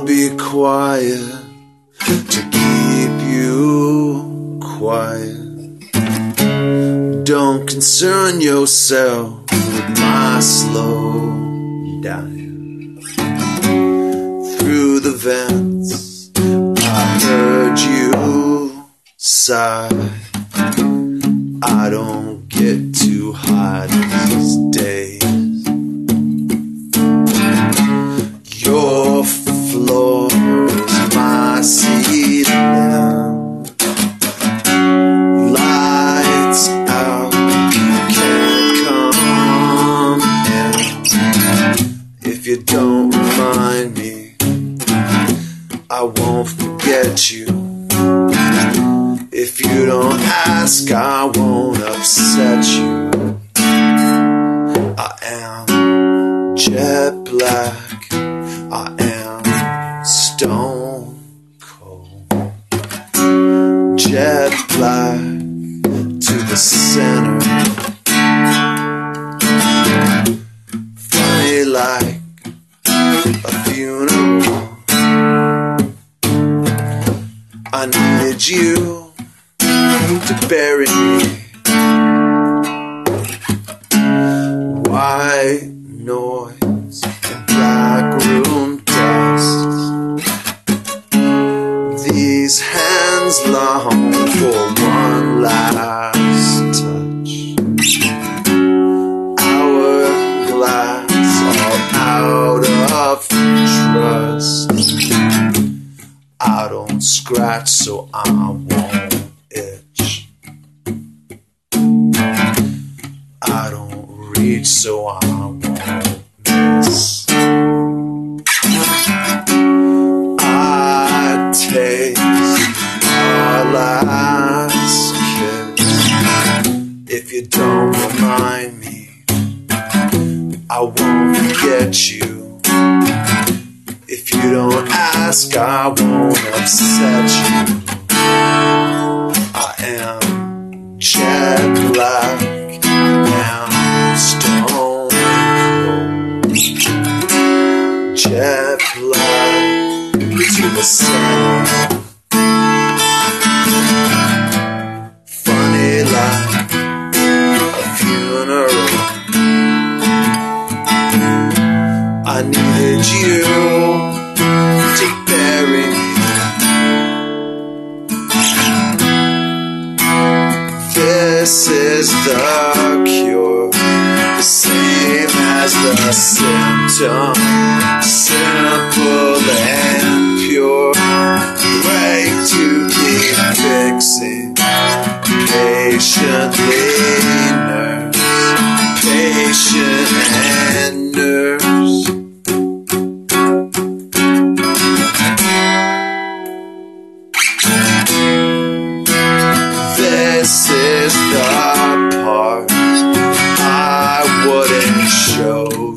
I'll be quiet to keep you quiet. Don't concern yourself with my slow dying. Through the vents, I heard you sigh. I don't get too high you don't remind me, I won't forget you. If you don't ask, I won't upset you. I am jet black. I am stone cold. Jet black to the center. Funny like you to bury me. White noise I don't scratch, so I won't itch. I don't reach, so I won't miss. I taste our last kiss. If you don't remind me, I won't forget you. If you don't ask, I won't upset you. I am jet black. Am stone cold. Jet black to the sun. Funny like a funeral. I needed you This is the cure, the same as the symptom, simple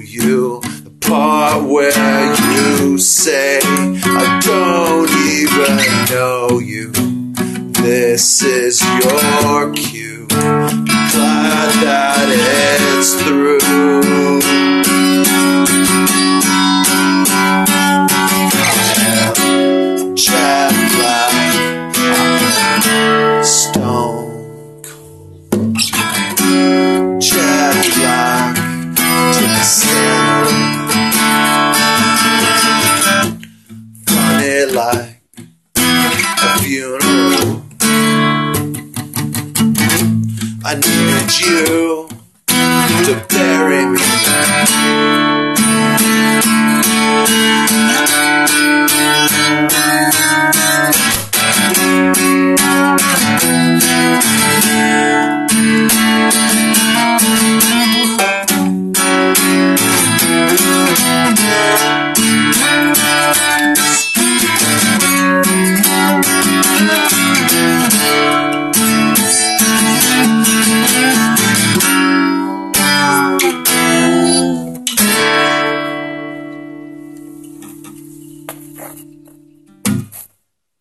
you the part where you say, I don't even know you. This is your cue. Glad that it's through. funeral. I needed you.